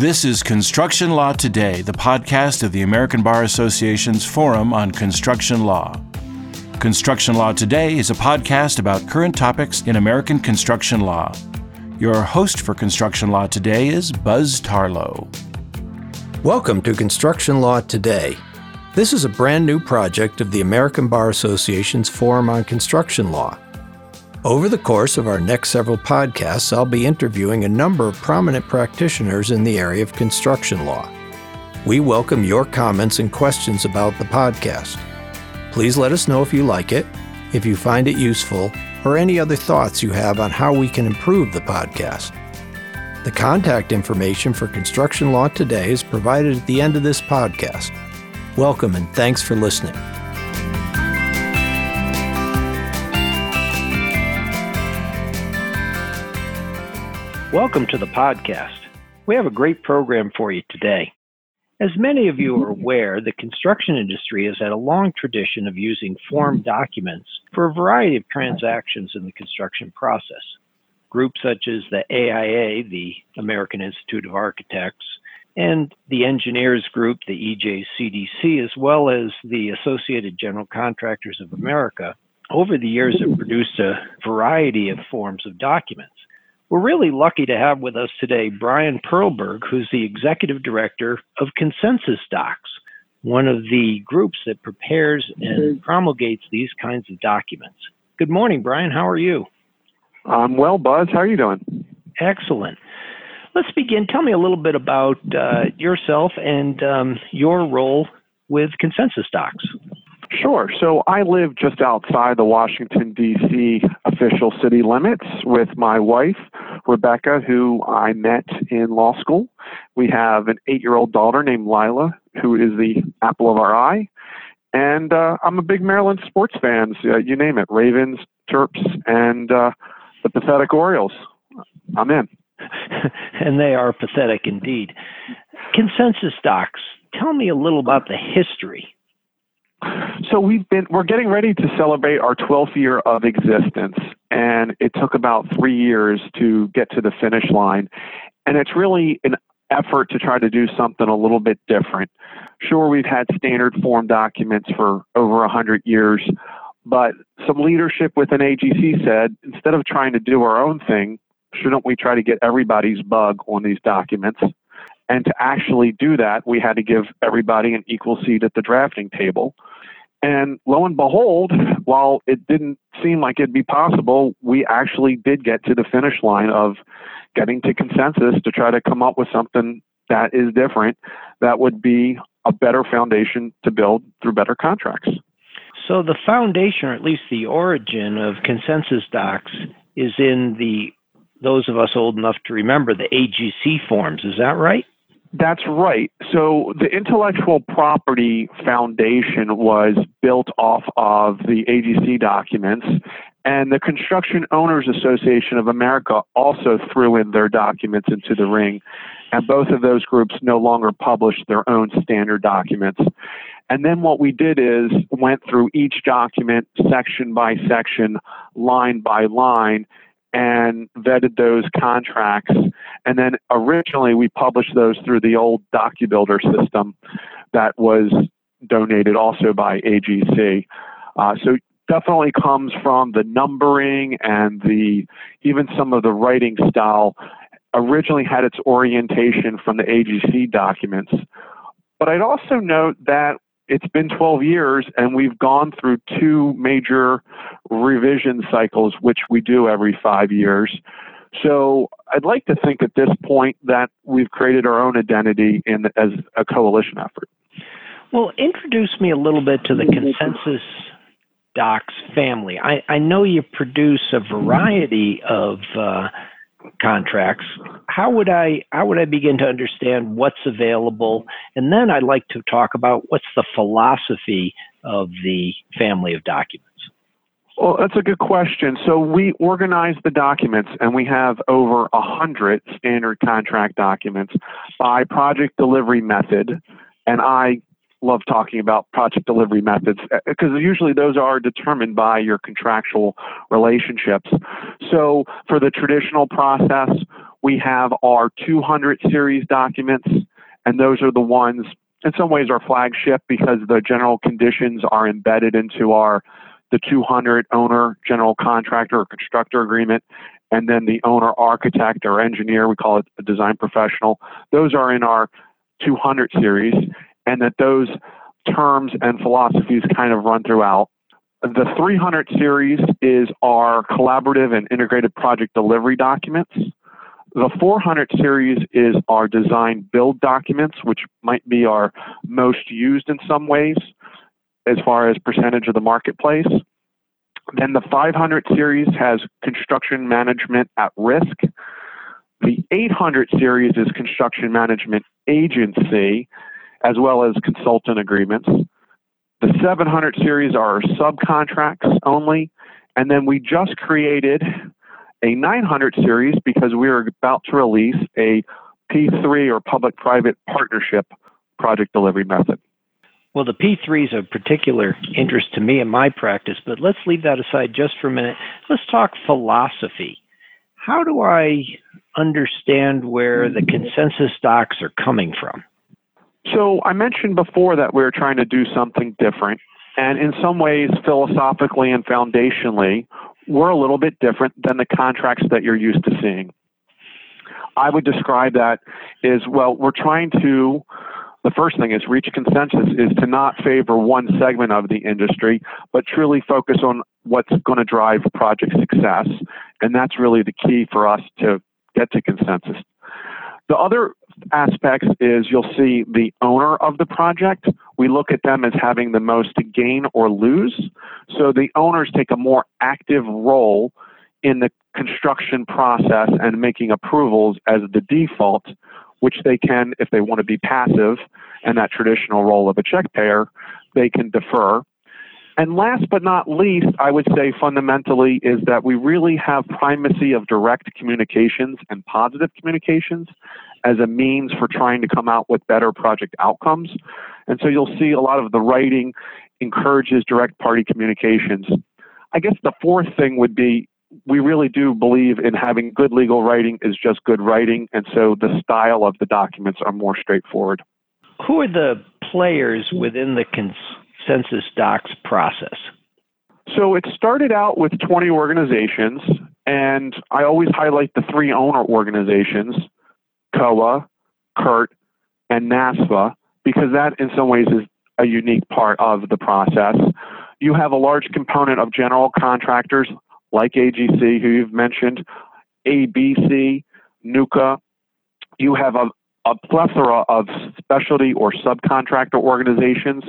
This is Construction Law Today, the podcast of the American Bar Association's Forum on Construction Law. Construction Law Today is a podcast about current topics in American construction law. Your host for Construction Law Today is Buzz Tarlow. Welcome to Construction Law Today. This is a brand new project of the American Bar Association's Forum on Construction Law. Over the course of our next several podcasts, I'll be interviewing a number of prominent practitioners in the area of construction law. We welcome your comments and questions about the podcast. Please let us know if you like it, if you find it useful, or any other thoughts you have on how we can improve the podcast. The contact information for Construction Law Today is provided at the end of this podcast. Welcome and thanks for listening. Welcome to the podcast. We have a great program for you today. As many of you are mm-hmm. aware, the construction industry has had a long tradition of using form mm-hmm. documents for a variety of transactions in the construction process. Groups such as the AIA, the American Institute of Architects, and the Engineers Group, the EJCDC, as well as the Associated General Contractors of America, over the years have mm-hmm. produced a variety of forms of documents. We're really lucky to have with us today Brian Perlberg, who's the executive director of Consensus Docs, one of the groups that prepares and promulgates these kinds of documents. Good morning, Brian. How are you? I'm well, Buzz. How are you doing? Excellent. Let's begin. Tell me a little bit about uh, yourself and um, your role with Consensus Docs. Sure. So I live just outside the Washington, D.C. official city limits with my wife, Rebecca, who I met in law school. We have an eight year old daughter named Lila, who is the apple of our eye. And uh, I'm a big Maryland sports fan. Uh, you name it Ravens, Terps, and uh, the pathetic Orioles. I'm in. and they are pathetic indeed. Consensus docs, tell me a little about the history so we've been we're getting ready to celebrate our 12th year of existence and it took about 3 years to get to the finish line and it's really an effort to try to do something a little bit different. Sure we've had standard form documents for over 100 years but some leadership within AGC said instead of trying to do our own thing shouldn't we try to get everybody's bug on these documents and to actually do that, we had to give everybody an equal seat at the drafting table. And lo and behold, while it didn't seem like it'd be possible, we actually did get to the finish line of getting to consensus to try to come up with something that is different that would be a better foundation to build through better contracts. So the foundation, or at least the origin of consensus docs, is in the those of us old enough to remember the AGC forms. Is that right? That's right. So the intellectual property foundation was built off of the AGC documents, and the Construction Owners Association of America also threw in their documents into the ring. And both of those groups no longer publish their own standard documents. And then what we did is went through each document section by section, line by line, and vetted those contracts. And then originally we published those through the old DocuBuilder system that was donated also by AGC. Uh, so definitely comes from the numbering and the even some of the writing style originally had its orientation from the AGC documents. But I'd also note that it's been 12 years and we've gone through two major revision cycles, which we do every five years. So I'd like to think at this point that we've created our own identity in as a coalition effort. Well, introduce me a little bit to the consensus docs family. I, I know you produce a variety of uh, contracts, how would I how would I begin to understand what's available? And then I'd like to talk about what's the philosophy of the family of documents. Well, that's a good question. So we organize the documents, and we have over a hundred standard contract documents by project delivery method, and I love talking about project delivery methods because uh, usually those are determined by your contractual relationships. So for the traditional process, We have our 200 series documents, and those are the ones, in some ways, our flagship because the general conditions are embedded into our the 200 owner general contractor or constructor agreement, and then the owner architect or engineer, we call it a design professional. Those are in our 200 series, and that those terms and philosophies kind of run throughout. The 300 series is our collaborative and integrated project delivery documents. The 400 series is our design build documents, which might be our most used in some ways as far as percentage of the marketplace. Then the 500 series has construction management at risk. The 800 series is construction management agency, as well as consultant agreements. The 700 series are subcontracts only. And then we just created a 900 series because we are about to release a P3 or public private partnership project delivery method. Well, the P3 is of particular interest to me in my practice, but let's leave that aside just for a minute. Let's talk philosophy. How do I understand where the consensus docs are coming from? So, I mentioned before that we are trying to do something different. And in some ways, philosophically and foundationally, we're a little bit different than the contracts that you're used to seeing. I would describe that as well, we're trying to, the first thing is reach consensus, is to not favor one segment of the industry, but truly focus on what's going to drive project success. And that's really the key for us to get to consensus. The other aspects is you'll see the owner of the project. We look at them as having the most to gain or lose. So the owners take a more active role in the construction process and making approvals as the default, which they can, if they want to be passive and that traditional role of a check payer, they can defer. And last but not least, I would say fundamentally is that we really have primacy of direct communications and positive communications as a means for trying to come out with better project outcomes. And so you'll see a lot of the writing encourages direct party communications. I guess the fourth thing would be we really do believe in having good legal writing is just good writing, and so the style of the documents are more straightforward. Who are the players within the consensus docs process? So it started out with 20 organizations, and I always highlight the three owner organizations COA, CURT, and NASFA, because that in some ways is a unique part of the process. You have a large component of general contractors like AGC, who you've mentioned, ABC, NUCA. You have a, a plethora of specialty or subcontractor organizations.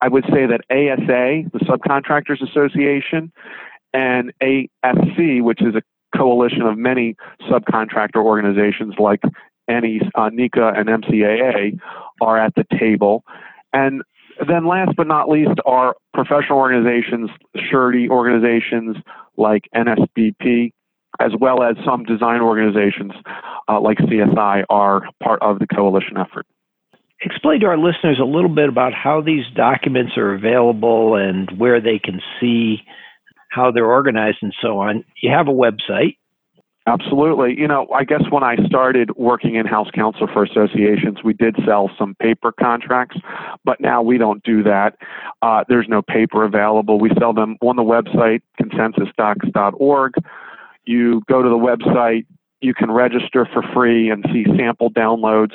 I would say that ASA, the Subcontractors Association, and AFC, which is a coalition of many subcontractor organizations like NE, uh, NECA and MCAA, are at the table. And then last but not least are professional organizations, surety organizations like NSBP, as well as some design organizations uh, like CSI are part of the coalition effort. Explain to our listeners a little bit about how these documents are available and where they can see how they're organized and so on. You have a website, Absolutely. You know, I guess when I started working in house counsel for associations, we did sell some paper contracts, but now we don't do that. Uh, there's no paper available. We sell them on the website, consensusdocs.org. You go to the website, you can register for free and see sample downloads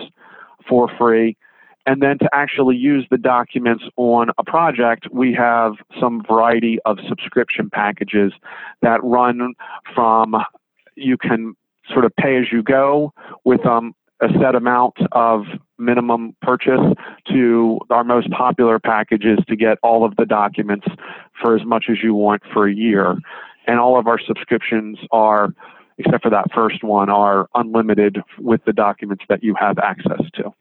for free. And then to actually use the documents on a project, we have some variety of subscription packages that run from you can sort of pay as you go with um, a set amount of minimum purchase to our most popular packages to get all of the documents for as much as you want for a year. And all of our subscriptions are, except for that first one, are unlimited with the documents that you have access to.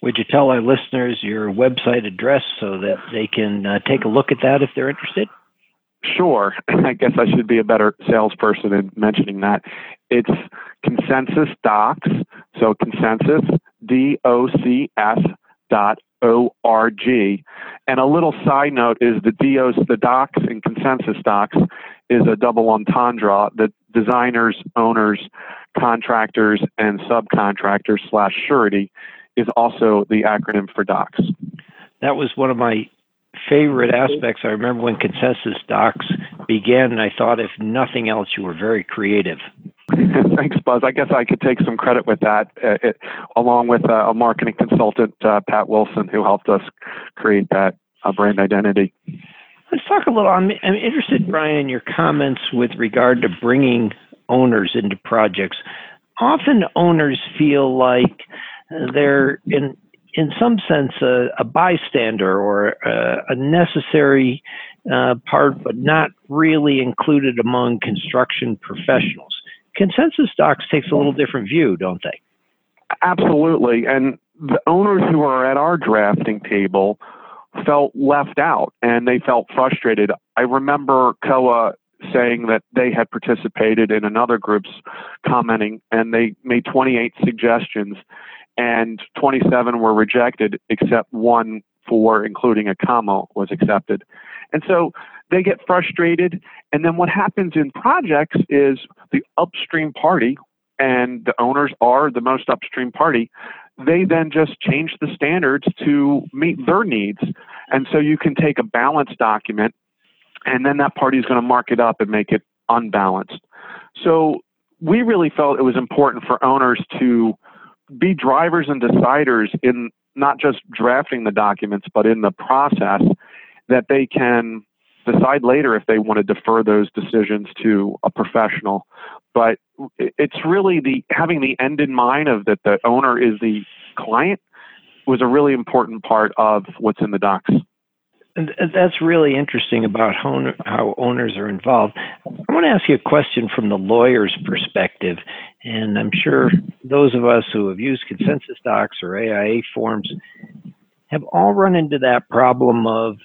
Would you tell our listeners your website address so that they can uh, take a look at that if they're interested? Sure. I guess I should be a better salesperson in mentioning that. It's consensus docs. So consensus, D O C S dot O R G. And a little side note is the DOs, the docs and consensus docs is a double entendre that designers, owners, contractors, and subcontractors slash surety is also the acronym for docs. That was one of my favorite aspects. I remember when Consensus Docs began, and I thought, if nothing else, you were very creative. Thanks, Buzz. I guess I could take some credit with that, uh, it, along with uh, a marketing consultant, uh, Pat Wilson, who helped us create that uh, brand identity. Let's talk a little. I'm, I'm interested, Brian, in your comments with regard to bringing owners into projects. Often, owners feel like they're in in some sense a, a bystander or a, a necessary uh, part, but not really included among construction professionals. Consensus Docs takes a little different view, don't they? Absolutely. And the owners who are at our drafting table felt left out and they felt frustrated. I remember COA saying that they had participated in another group's commenting and they made 28 suggestions and 27 were rejected except one for including a comma was accepted. And so they get frustrated. And then what happens in projects is the upstream party, and the owners are the most upstream party, they then just change the standards to meet their needs. And so you can take a balanced document, and then that party is going to mark it up and make it unbalanced. So we really felt it was important for owners to be drivers and deciders in not just drafting the documents, but in the process that they can decide later if they want to defer those decisions to a professional. But it's really the having the end in mind of that the owner is the client was a really important part of what's in the docs. And that's really interesting about how owners are involved. I want to ask you a question from the lawyer's perspective. And I'm sure those of us who have used consensus docs or AIA forms have all run into that problem of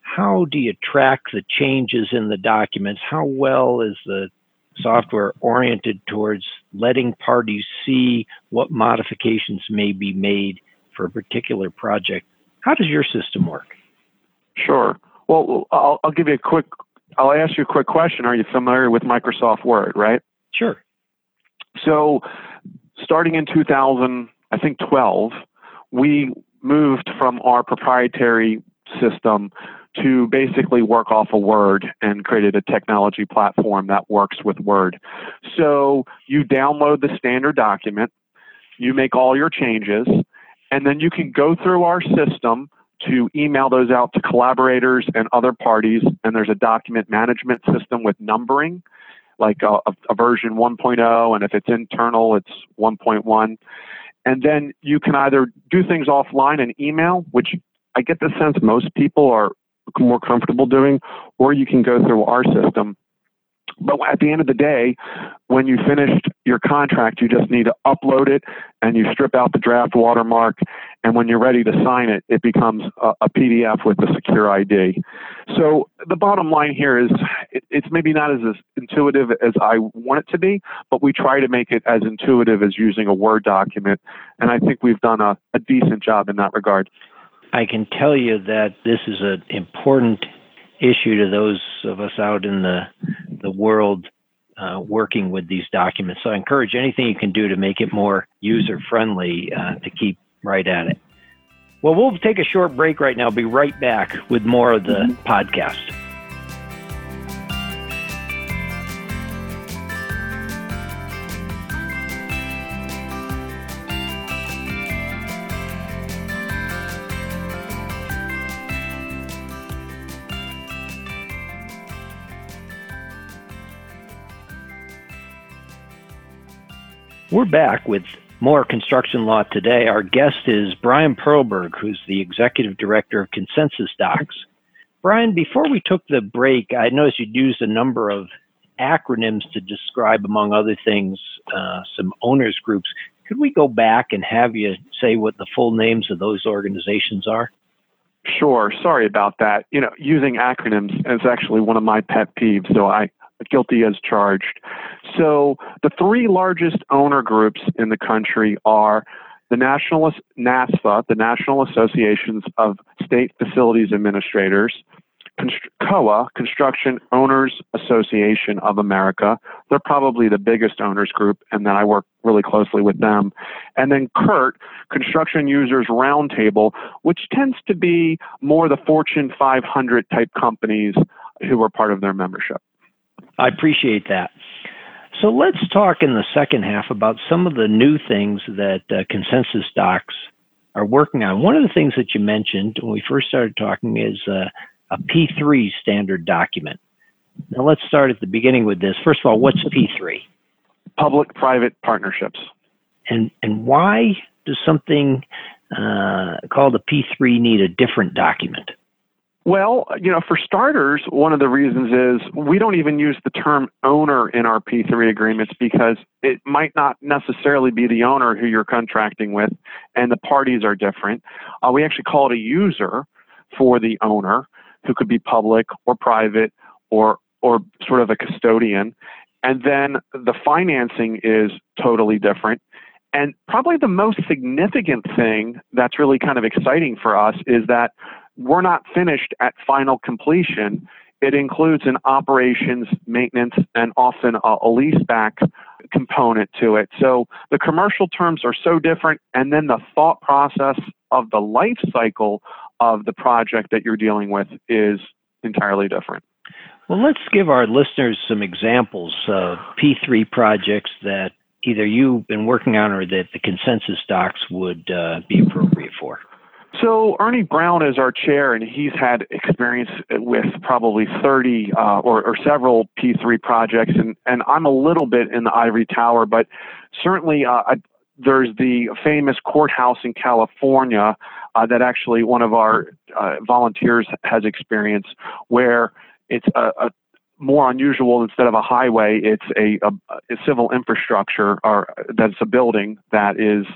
how do you track the changes in the documents? How well is the software oriented towards letting parties see what modifications may be made for a particular project? How does your system work? Sure. Well, I'll, I'll give you a quick, I'll ask you a quick question. Are you familiar with Microsoft Word, right? Sure. So, starting in 2000, I think 12, we moved from our proprietary system to basically work off a Word and created a technology platform that works with Word. So you download the standard document, you make all your changes, and then you can go through our system to email those out to collaborators and other parties. And there's a document management system with numbering, like a, a version 1.0, and if it's internal, it's 1.1. And then you can either do things offline and email, which I get the sense most people are more comfortable doing, or you can go through our system but at the end of the day, when you finished your contract, you just need to upload it and you strip out the draft watermark. And when you're ready to sign it, it becomes a, a PDF with a secure ID. So the bottom line here is it, it's maybe not as, as intuitive as I want it to be, but we try to make it as intuitive as using a Word document. And I think we've done a, a decent job in that regard. I can tell you that this is an important issue to those of us out in the the world uh, working with these documents. So I encourage anything you can do to make it more user friendly uh, to keep right at it. Well, we'll take a short break right now. Be right back with more of the mm-hmm. podcast. We're back with more construction law today. Our guest is Brian Perlberg, who's the executive director of Consensus Docs. Brian, before we took the break, I noticed you'd used a number of acronyms to describe, among other things, uh, some owners groups. Could we go back and have you say what the full names of those organizations are? Sure. Sorry about that. You know, using acronyms is actually one of my pet peeves, so I, guilty as charged. So the three largest owner groups in the country are the National NASFA, the National Associations of State Facilities Administrators, Const- COA, Construction Owners Association of America. They're probably the biggest owners group, and then I work really closely with them. And then CURT, Construction Users Roundtable, which tends to be more the Fortune 500 type companies who are part of their membership. I appreciate that. So let's talk in the second half about some of the new things that uh, Consensus Docs are working on. One of the things that you mentioned when we first started talking is uh, a P3 standard document. Now let's start at the beginning with this. First of all, what's P3? Public-private partnerships. And and why does something uh, called a P3 need a different document? Well, you know, for starters, one of the reasons is we don't even use the term owner in our P3 agreements because it might not necessarily be the owner who you're contracting with, and the parties are different. Uh, we actually call it a user for the owner, who could be public or private or or sort of a custodian. And then the financing is totally different. And probably the most significant thing that's really kind of exciting for us is that we're not finished at final completion. It includes an operations, maintenance, and often a, a lease back component to it. So the commercial terms are so different, and then the thought process of the life cycle of the project that you're dealing with is entirely different. Well, let's give our listeners some examples of P3 projects that either you've been working on or that the consensus docs would uh, be appropriate for. So Ernie Brown is our chair, and he's had experience with probably 30 uh, or, or, several P3 projects, and, and I'm a little bit in the ivory tower, but certainly uh, I, there's the famous courthouse in California uh, that actually one of our uh, volunteers has experienced, where it's a, a more unusual instead of a highway, it's a, a, a civil infrastructure or that's a building that is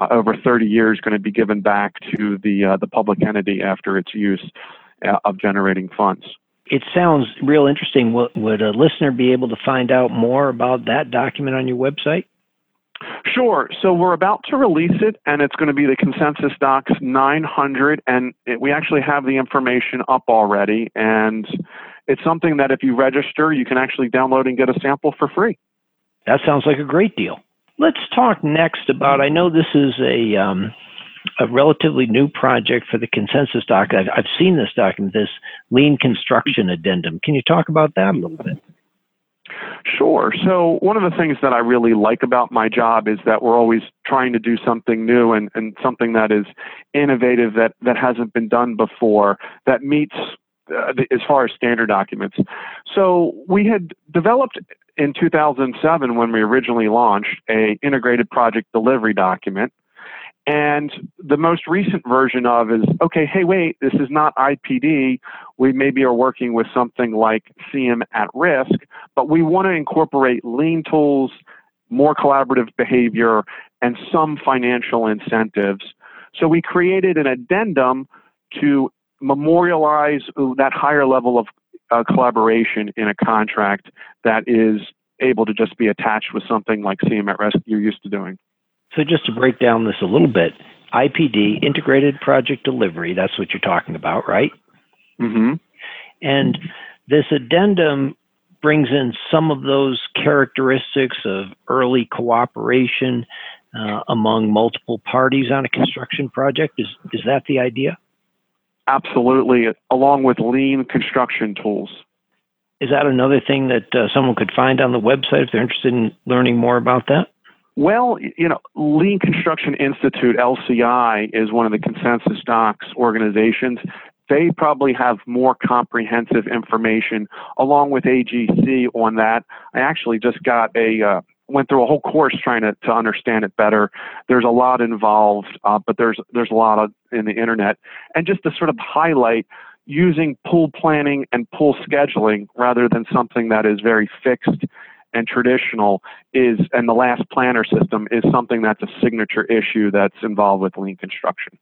uh, over 30 years going to be given back to the uh, the public entity after its use uh, of generating funds. It sounds real interesting. Would, would a listener be able to find out more about that document on your website? Sure. So we're about to release it, and it's going to be the Consensus Docs 900, and it, we actually have the information up already. And it's something that if you register, you can actually download and get a sample for free. That sounds like a great deal. Let's talk next about. I know this is a um, a relatively new project for the consensus doc. I've, I've seen this document, this lean construction addendum. Can you talk about that a little bit? Sure. So, one of the things that I really like about my job is that we're always trying to do something new and, and something that is innovative that, that hasn't been done before, that meets uh, as far as standard documents. So, we had developed in 2007 when we originally launched a integrated project delivery document and the most recent version of is okay, hey, wait, this is not IPD. We maybe are working with something like CM at risk, but we want to incorporate lean tools, more collaborative behavior, and some financial incentives. So we created an addendum to memorialize that higher level of uh, collaboration in a contract that is able to just be attached with something like CM at risk you're used to doing. So just to break down this a little bit, IPD, integrated project delivery, that's what you're talking about, right? Mm-hmm. And this addendum brings in some of those characteristics of early cooperation uh, among multiple parties on a construction project. Is is that the idea? Absolutely, along with lean construction tools. Is that another thing that uh, someone could find on the website if they're interested in learning more about that? Well, you know, Lean Construction Institute, LCI, is one of the consensus docs organizations. They probably have more comprehensive information along with AGC on that. I actually just got a, uh, went through a whole course trying to, to understand it better. There's a lot involved, uh, but there's, there's a lot of in the internet. And just to sort of highlight, using pull planning and pull scheduling rather than something that is very fixed and traditional is, and the last planner system is something that's a signature issue that's involved with lean construction.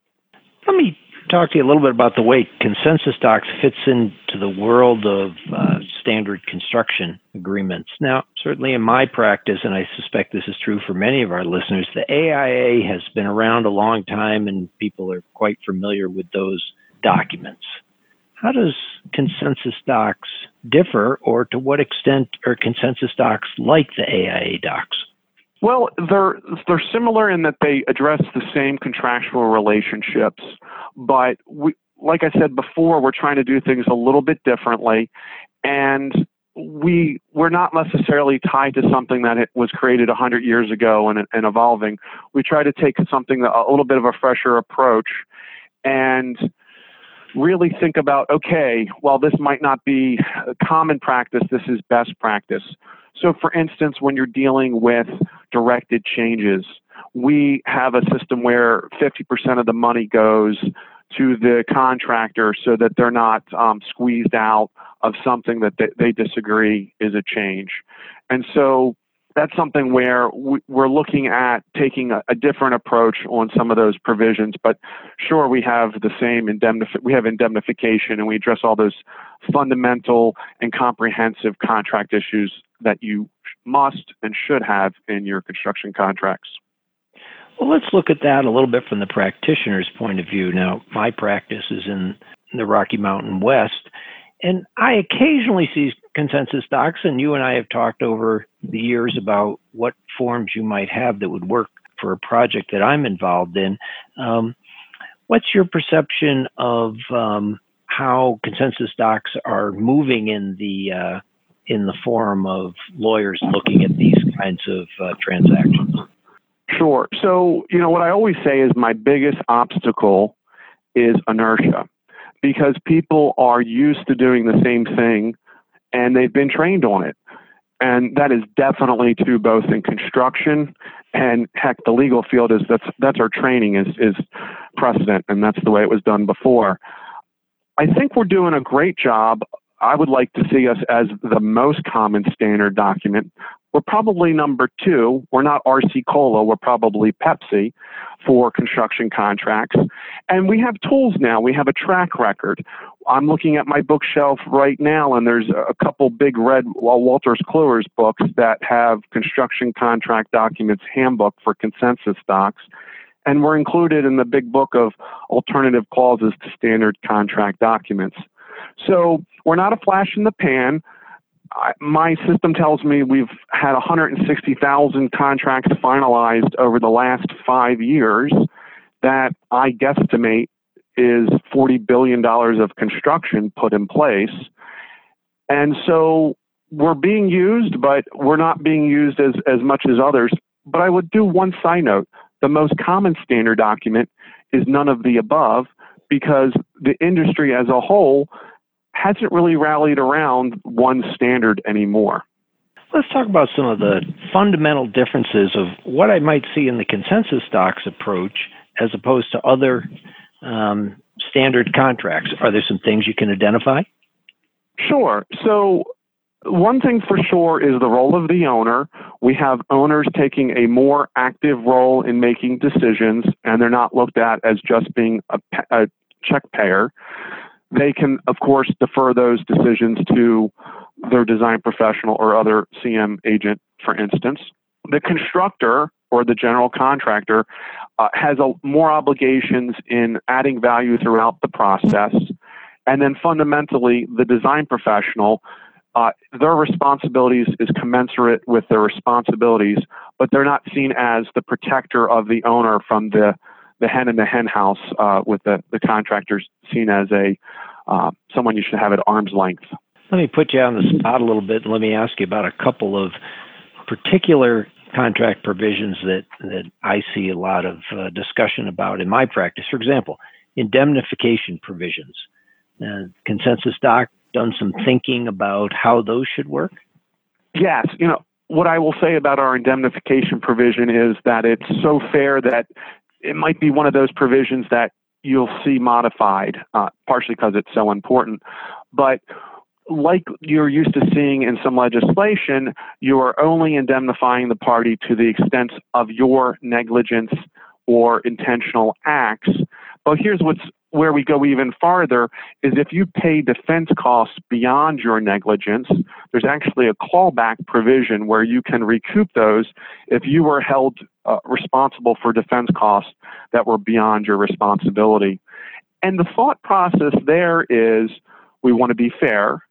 Let me talk to you a little bit about the way consensus docs fits into the world of uh, standard construction agreements. Now, certainly in my practice, and I suspect this is true for many of our listeners, the AIA has been around a long time and people are quite familiar with those documents. how does consensus docs differ, or to what extent are consensus docs like the AIA docs? Well, they're they're similar in that they address the same contractual relationships, but we, like I said before, we're trying to do things a little bit differently, and we we're not necessarily tied to something that it was created 100 years ago and, and evolving. We try to take something a little bit of a fresher approach and really think about okay, well, this might not be common practice, this is best practice. So, for instance, when you're dealing with directed changes, we have a system where 50% of the money goes to the contractor so that they're not um, squeezed out of something that they, they disagree is a change. And so that's something where we're looking at taking a, a, different approach on some of those provisions. But sure, we have the same indemnif- we have indemnification, and we address all those fundamental and comprehensive contract issues that you must and should have in your construction contracts. Well, let's look at that a little bit from the practitioner's point of view. Now, my practice is in the Rocky Mountain West, and I occasionally see consensus docs, and you and I have talked over the years about what forms you might have that would work for a project that I'm involved in. Um, what's your perception of um, how consensus docs are moving in the uh, in the form of lawyers looking at these kinds of uh, transactions? Sure. So, you know, what I always say is my biggest obstacle is inertia because people are used to doing the same thing and they've been trained on it. And that is definitely true both in construction and heck, the legal field is that's that's our training is is precedent, and that's the way it was done before. I think we're doing a great job. I would like to see us as the most common standard document we're probably number two. We're not RC Cola, we're probably Pepsi for construction contracts. And we have tools now, we have a track record. I'm looking at my bookshelf right now, and there's a couple big red Wolters Kluwer's books that have construction contract documents handbook for consensus docs. And we're included in the big book of alternative clauses to standard contract documents. So we're not a flash in the pan my system tells me we've had 160,000 contracts finalized over the last five years. That I guesstimate is $40 billion of construction put in place. And so we're being used, but we're not being used as, as much as others. But I would do one side note. The most common standard document is none of the above because the industry as a whole hasn't really rallied around one standard anymore. Let's talk about some of the fundamental differences of what I might see in the consensus docs approach as opposed to other um, standard contracts. Are there some things you can identify? Sure. So, one thing for sure is the role of the owner. We have owners taking a more active role in making decisions, and they're not looked at as just being a, a check payer. They can, of course, defer those decisions to their design professional or other CM agent, for instance. The constructor or the general contractor uh, has a, more obligations in adding value throughout the process. And then fundamentally, the design professional, uh, their responsibilities is commensurate with their responsibilities, but they're not seen as the protector of the owner from the the hen in the hen house uh, with the, the contractors seen as a uh, someone you should have at arm's length. Let me put you on the spot a little bit and let me ask you about a couple of particular contract provisions that, that I see a lot of uh, discussion about in my practice. For example, indemnification provisions. Uh, consensus doc done some thinking about how those should work? Yes. You know, what I will say about our indemnification provision is that it's so fair that it might be one of those provisions that you'll see modified, uh, partially because it's so important. But like you're used to seeing in some legislation, you are only indemnifying the party to the extent of your negligence or intentional acts. But here's what's where we go even farther is if you pay defense costs beyond your negligence, there's actually a clawback provision where you can recoup those if you were held uh, responsible for defense costs that were beyond your responsibility. And the thought process there is we want to be fair.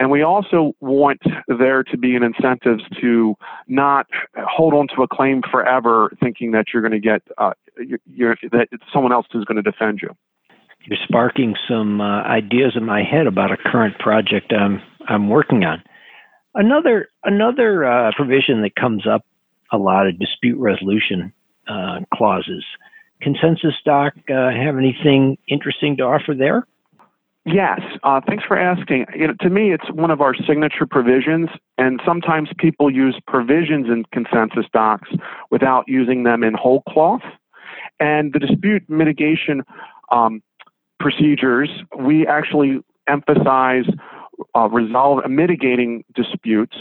And we also want there to be an incentive to not hold on to a claim forever, thinking that you're going to get uh, you're, you're, that someone else is going to defend you. You're sparking some uh, ideas in my head about a current project I'm I'm working on. Another another uh, provision that comes up a lot of dispute resolution uh, clauses. Consensus Doc uh, have anything interesting to offer there? Yes, uh, thanks for asking. You know, to me, it's one of our signature provisions, and sometimes people use provisions in consensus docs without using them in whole cloth. And the dispute mitigation um, procedures, we actually emphasize uh, resolve mitigating disputes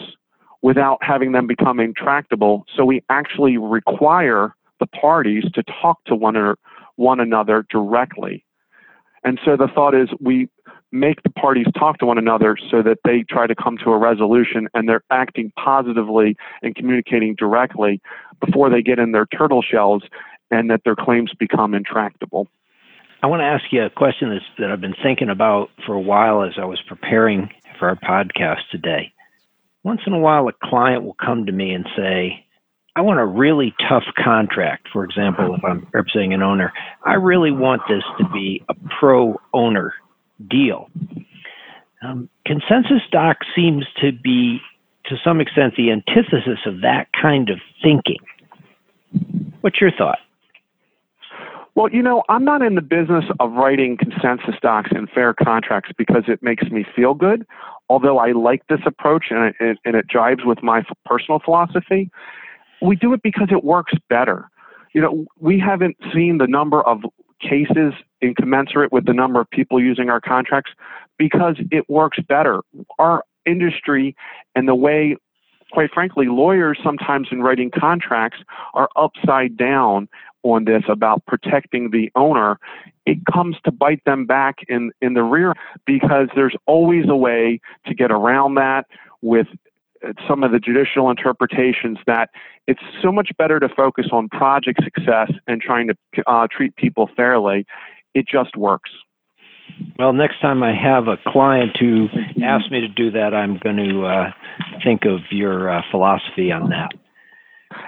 without having them become intractable. So we actually require the parties to talk to one, or, one another directly. And so the thought is we make the parties talk to one another so that they try to come to a resolution and they're acting positively and communicating directly before they get in their turtle shells and that their claims become intractable. I want to ask you a question that's, that I've been thinking about for a while as I was preparing for our podcast today. Once in a while, a client will come to me and say, I want a really tough contract. For example, if I'm representing an owner, I really want this to be a pro owner deal. Um, consensus doc seems to be, to some extent, the antithesis of that kind of thinking. What's your thought? Well, you know, I'm not in the business of writing consensus docs and fair contracts because it makes me feel good, although I like this approach and it, and it jives with my personal philosophy. We do it because it works better. You know, we haven't seen the number of cases incommensurate with the number of people using our contracts because it works better. Our industry and the way quite frankly, lawyers sometimes in writing contracts are upside down on this about protecting the owner, it comes to bite them back in, in the rear because there's always a way to get around that with some of the judicial interpretations that it's so much better to focus on project success and trying to uh, treat people fairly. It just works. Well, next time I have a client who asks me to do that, I'm going to uh, think of your uh, philosophy on that.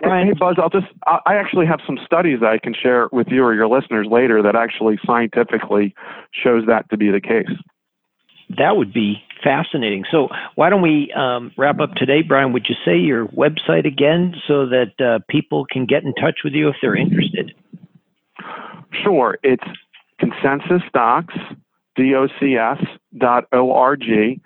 Hey, Buzz, I'll just, I actually have some studies that I can share with you or your listeners later that actually scientifically shows that to be the case. That would be fascinating. So, why don't we um, wrap up today, Brian? Would you say your website again so that uh, people can get in touch with you if they're interested? Sure. It's consensus docs, D-O-C-S dot O-R-G.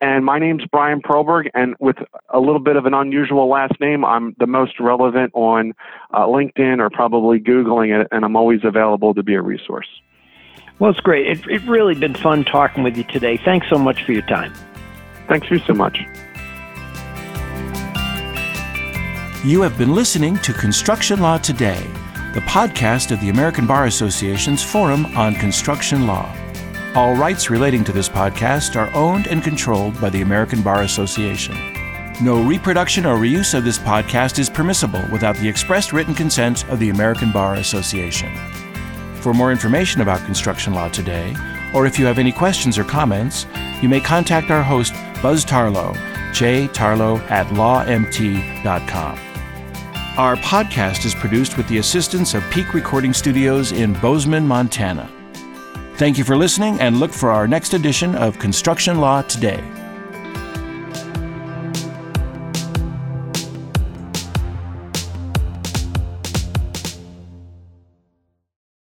And my name's Brian Perlberg, and with a little bit of an unusual last name, I'm the most relevant on uh, LinkedIn or probably Googling it, and I'm always available to be a resource. Well, it's great. It's it really been fun talking with you today. Thanks so much for your time. Thanks you so much. You have been listening to Construction Law Today, the podcast of the American Bar Association's Forum on Construction Law. All rights relating to this podcast are owned and controlled by the American Bar Association. No reproduction or reuse of this podcast is permissible without the expressed written consent of the American Bar Association. For more information about construction law today, or if you have any questions or comments, you may contact our host, Buzz Tarlow, jtarlow at lawmt.com. Our podcast is produced with the assistance of Peak Recording Studios in Bozeman, Montana. Thank you for listening and look for our next edition of Construction Law Today.